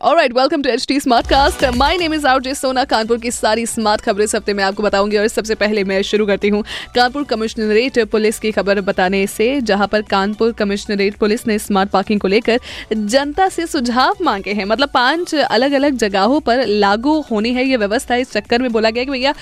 alright welcome to H T smart cast my name is out जे सोना कानपुर की सारी smart खबरें इस हफ़्ते में आपको बताऊँगी और सबसे पहले मैं शुरू करती हूँ कानपुर कमिश्नरेट पुलिस की खबर बताने से, जहाँ पर कानपुर कमिश्नरेट पुलिस ने स्मार्ट पार्किंग को लेकर जनता से सुझाव मांगे हैं। मतलब पाँच अलग अलग जगहों पर लागू होनी है ये व्यवस्था। इस चक्कर में बोला गया कि भैया,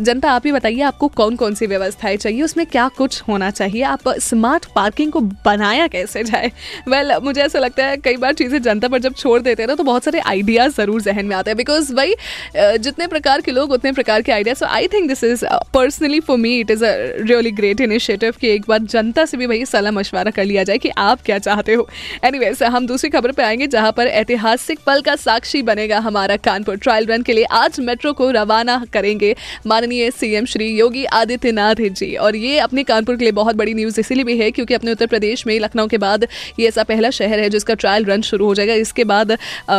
जनता आप ही बताइए आपको कौन कौन सी व्यवस्थाएँ चाहिए, उसमें क्या कुछ होना चाहिए? आप स्मार्ट पार्किंग को बनाया कैसे जाए? वेल मुझे ऐसा लगता है कई बार चीज़ें जनता पर जब छोड़ देते हैं ना तो बहुत सारे आइडियाज़ ज़रूर जहन में आते हैं बिकॉज़ भाई जितने प्रकार के लोग उतने प्रकार के idea so I think this is personally for me it is a really great initiative कि एक बार जनता से भी भाई सलाह मशवरा कर लिया जाए कि आप क्या चाहते हो. एनी anyway, हम दूसरी खबर पर आएँगे जहाँ पर ऐतिहासिक पल का साक्षी बनेगा हमारा कानपुर. ट्रायल रन के लिए आज मेट्रो को रवाना करेंगे माननीय सीएम श्री योगी आदित्यनाथ जी. और ये अपने कानपुर के लिए बहुत बड़ी न्यूज़ इसीलिए भी है क्योंकि अपने उत्तर प्रदेश में लखनऊ के बाद ये ऐसा पहला शहर है जिसका ट्रायल रन शुरू हो जाएगा. इसके बाद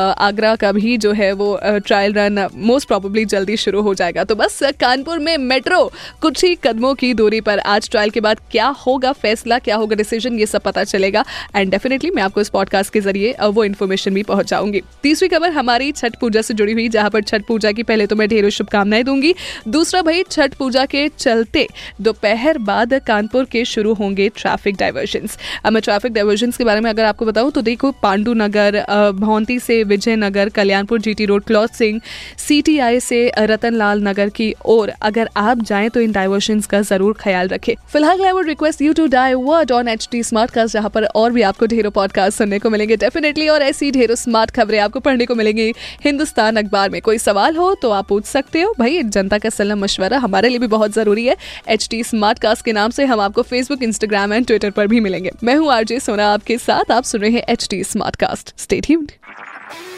आगरा का भी जो है वो ट्रायल रन मोस्ट प्रॉबली जल्दी शुरू हो जाएगा। तो बस कानपुर में मेट्रो, कुछ ही कदमों की दूरी पर आज ट्रायल के बाद क्या होगा, फैसला, क्या होगा डिसीज़न ये सब पता चलेगा। एंड डेफिनेटली मैं आपको इस पॉडकास्ट के ज़रिए वो इन्फॉर्मेशन भी पहुंचाऊँगी। तीसरी खबर हमारी छठ पूजा से जुड़ी हुई, जहाँ पर छठ पूजा की पहले तो मैं ढेरों शुभकामनाएँ दूँगी। दूसरा भाई, छठ पूजा के चलते दोपहर बाद कानपुर के शुरू होंगे ट्रैफ़िक डाइवर्जन अब मैं ट्रैफ़िक डाइवर्जन के बारे में अगर आपको बताऊँ तो देखो पांडु नगर भौंती से Vijaynagar, Kalyanpur GT road cloth सिंह सीटीआई से रतनलाल नगर की ओर। अगर आप जाएँ तो इन डाइवर्शन का ज़रूर ख्याल रखें। फ़िलहाल I would request you to divert on H T smart cast जहाँ पर और भी आपको ढेरों पॉडकास्ट सुनने को मिलेंगे। डेफिनेटली और ऐसी ढेरों स्मार्ट खबरें आपको पढ़ने को मिलेंगी। हिंदुस्तान अखबार में कोई सवाल हो तो आप पूछ सकते हो। भाई, जनता का सलाह मशवरा हमारे लिए भी बहुत ज़रूरी है। एच टी स्मार्ट कास्ट के नाम से हम आपको फेसबुक इंस्टाग्राम एंड ट्विटर पर भी मिलेंगे। मैं हूँ आरजे सोना आपके साथ आप सुन रहे हैं H T smart cast state